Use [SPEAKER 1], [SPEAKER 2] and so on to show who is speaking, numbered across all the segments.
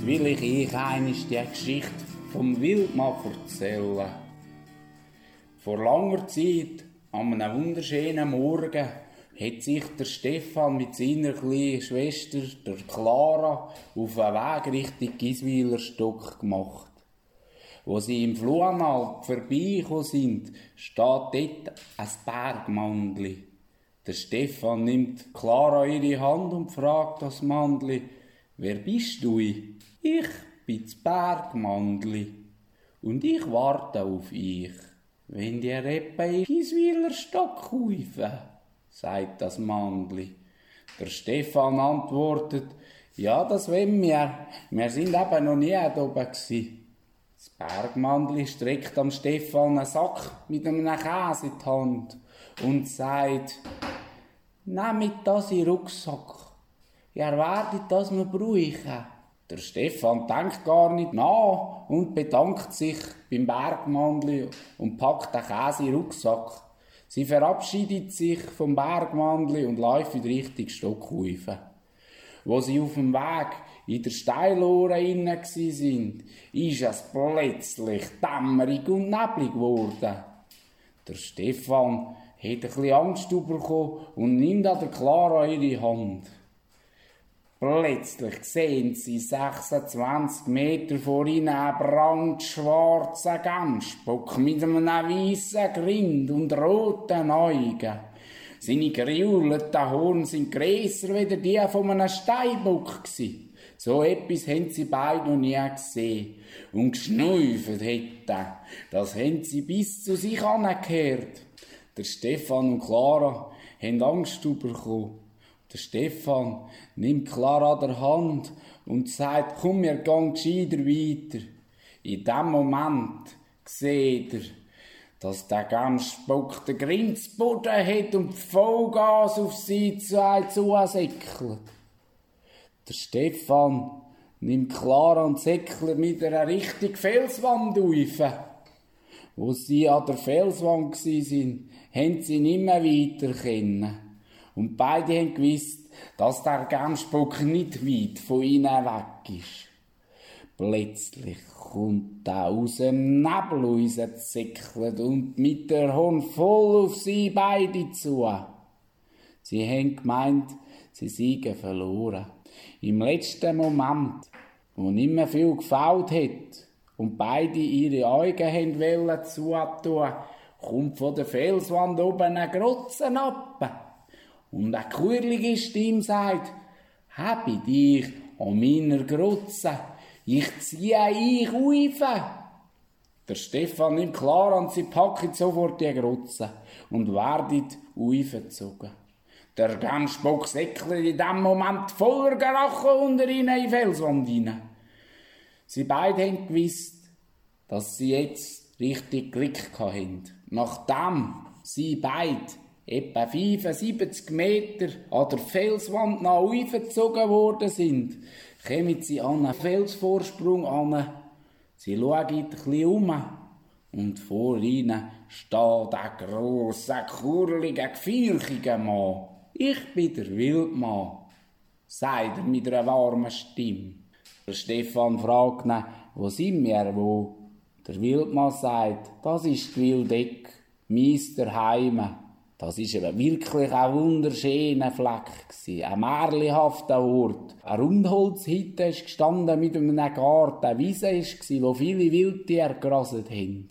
[SPEAKER 1] Jetzt will ich euch einisch die Geschichte vom Wildmann erzählen. Vor langer Zeit, an einem wunderschönen Morgen, hat sich der Stefan mit seiner kleinen Schwester, der Clara, auf einen Weg Richtung Giswiler Stock gemacht. Wo sie im Fluenalp vorbeigekommen sind, steht dort ein Bergmandli. Der Stefan nimmt Clara ihre Hand und fragt das Mandli, wer bist du? Bin das Bergmandli und ich warte auf euch. Wenn die Reppe in Giswiler Stock kaufen, sagt das Mandli. Der Stefan antwortet, ja, das wollen wir. Wir sind eben noch nie da oben gewesen. Das Bergmandli streckt am Stefan einen Sack mit einem Käse in die Hand und sagt, nehmt das in den Rucksack. Ihr werdet das noch brauchen. Der Stefan denkt gar nicht nach und bedankt sich beim Bergmandli und packt den Käse in den Rucksack. Sie verabschiedet sich vom Bergmandli und läuft in Richtung Stockhaufen. Wo sie auf dem Weg in der Steilohre inne sind, ist es plötzlich dämmerig und neblig geworden. Der Stefan hat ein bisschen Angst bekommen und nimmt an der Clara ihre Hand. Plötzlich sehen sie 26 Meter vor ihnen einen brandschwarzen Gemsbock mit einem weißen Grind und roten Augen. Seine geriuleten Horn sind grösser als die von einem Steinbock. So etwas haben sie beide noch nie gesehen. Und geschnäufelt hätten, das haben sie bis zu sich angehört. Der Stefan und Clara haben Angst bekommen. Der Stefan nimmt Clara an der Hand und sagt, komm, wir gehen gescheiter weiter. In dem Moment sieht er, dass der Gamsbock den Grenzboden hat und Vollgas auf sie zwei zusäckelt. Der Stefan nimmt Clara und säckelt mit einer richtigen Felswand auf. Wo sie an der Felswand waren, haben sie nicht mehr weiter können. Und beide haben gewusst, dass der Gemsbock nicht weit von ihnen weg ist. Plötzlich kommt er aus dem Nebel rausgesäckelt und mit der Horn voll auf sie beide zu. Sie haben gemeint, sie seien verloren. Im letzten Moment, wo nicht mehr viel gefällt hat und beide ihre Augen haben wollen zutun, kommt von der Felswand oben ein Grotzen ab. Und eine kurlige Stimme sagt, habe dich an meiner Grutze, ich ziehe euch auf. Der Stefan nimmt klar an, sie packen sofort die Grutze und werden aufgezogen. Der Gemsbock säckelt in dem Moment voller Gerache unter ihnen in Felswand hinein. Sie beide haben gewusst, dass sie jetzt richtig Glück hatten. Nachdem sie beide etwa 75 Meter an der Felswand nach aufgezogen worden sind, kommen sie an einen Felsvorsprung an. Sie schauen ein bisschen um und vor ihnen steht ein grosser, kurliger, gefürchiger Mann. Ich bin der Wildmann, sagt er mit einer warmen Stimme. Der Stefan fragt ihn, wo sind wir wo? Der Wildmann sagt, das ist die Wildeck, Meister Heime. Das ist eben wirklich ein wunderschöner Fleck ein märchenhafter Ort. Eine Rundholzhütte ist gestanden mit einem Garten, eine Wiese war, wo viele Wildtiere gerasselt haben.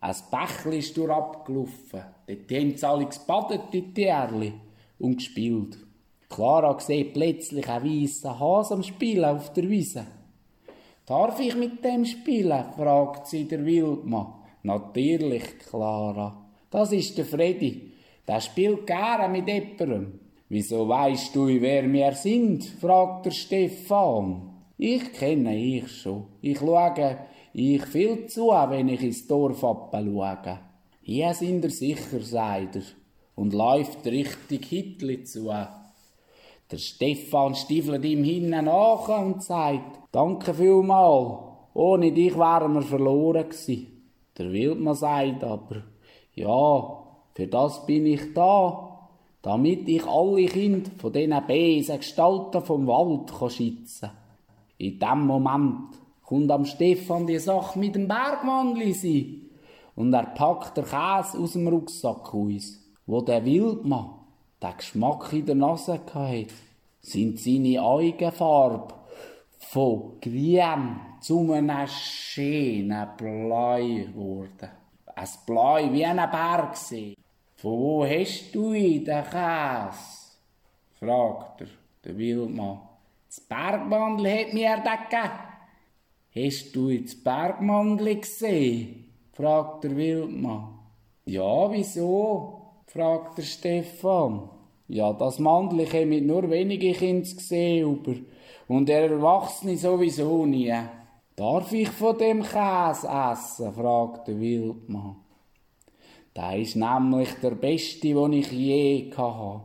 [SPEAKER 1] Ein Bächli ist durchabgelaufen. Dort haben sie alle gebadet, die Tierli, und gespielt. Clara sieht plötzlich einen weißen Hase am Spielen auf der Wiese. Darf ich mit dem spielen? fragt sie der Wildmann. Natürlich, Clara. Das ist der Freddy. Der spielt gerne mit jemandem. Wieso weisst du, wer wir sind? fragt der Stefan. Ich kenne ich schon. Ich schaue ich viel zu, wenn ich ins Dorf schaue. Hier sind er sicher, sagt er, und läuft richtig Hitli zu. Der Stefan stiefelt ihm hinten nach und sagt, danke vielmal, ohne dich wären wir verloren gewesen. Der Wildmann sagt aber, ja, für das bin ich da, damit ich alle Kinder von diesen bösen Gestalten vom Wald schützen kann. In dem Moment kommt am Stefan die Sache mit dem Bergmannli sein. Und er packt den Käse aus dem Rucksack aus, wo der Wildmann den Geschmack in der Nase hatte, sind seine Augenfarbe von grün zu einem schönen Blau geworden. Ein Blau wie ein Bergsee. Von wo hast du den Käse? fragt er, der Wildmann. Das Bergmandel hat mir den gegeben. Hast du das Bergmandel gesehen? fragt der Wildmann. Ja, wieso? fragt der Stefan. Ja, das Mandel mit nur wenige Kinder gesehen, über. Und der Erwachsene sowieso nie. Darf ich von dem Käse essen? fragt der Wildmann. Der ist nämlich der beste, den ich je hatte.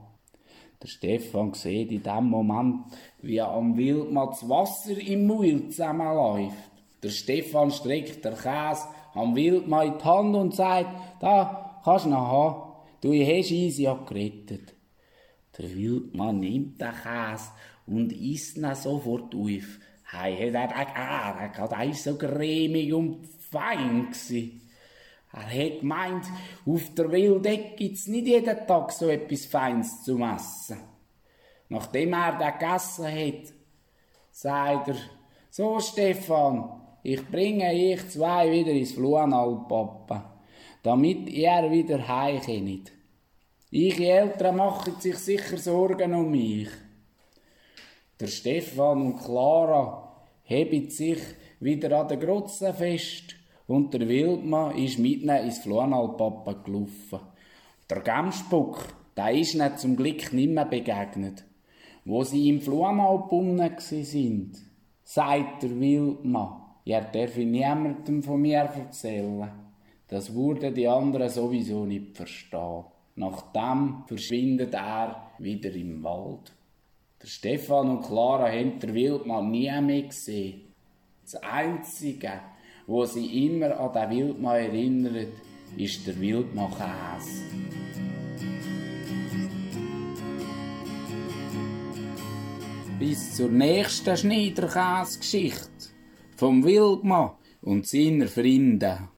[SPEAKER 1] Der Stefan sieht in dem Moment, wie am Wildmann das Wasser im Mund zusammenläuft. Der Stefan streckt der Käse am Wildmann in die Hand und sagt, da kannst du noch haben. Du hast uns ja gerettet. Der Wildmann nimmt den Käse und isst ihn sofort auf. Hey, hat er geärgert, er war so cremig und fein. Gewesen. Er hat gemeint, auf der Wildeck gibt's nicht jeden Tag so etwas Feins zu essen. Nachdem er den gegessen hat, sagt er, so Stefan, ich bringe euch zwei wieder ins Fluenal, Papa, damit ihr wieder heimkommt. Ich Eltern machen sich sicher Sorgen um mich. Der Stefan und Clara heben sich wieder an der Grotze fest und der Wildmann ist mit ihnen ins Fluenalpapa gelaufen. Der Gemspuck, der ist ihnen zum Glück nicht mehr begegnet. Wo sie im Fluenalbunnen sind, sagt der Wildmann, ja, darf ich niemandem von mir erzählen. Das würden die anderen sowieso nicht verstehen. Nachdem verschwindet er wieder im Wald. Der Stefan und Clara haben den Wildmann nie mehr gesehen. Das Einzige, wo sie immer an den Wildmann erinnert, ist der Wildmann Käse. Bis zur nächsten Schneiderkäse-Geschichte vom Wildmann und seiner Freunde.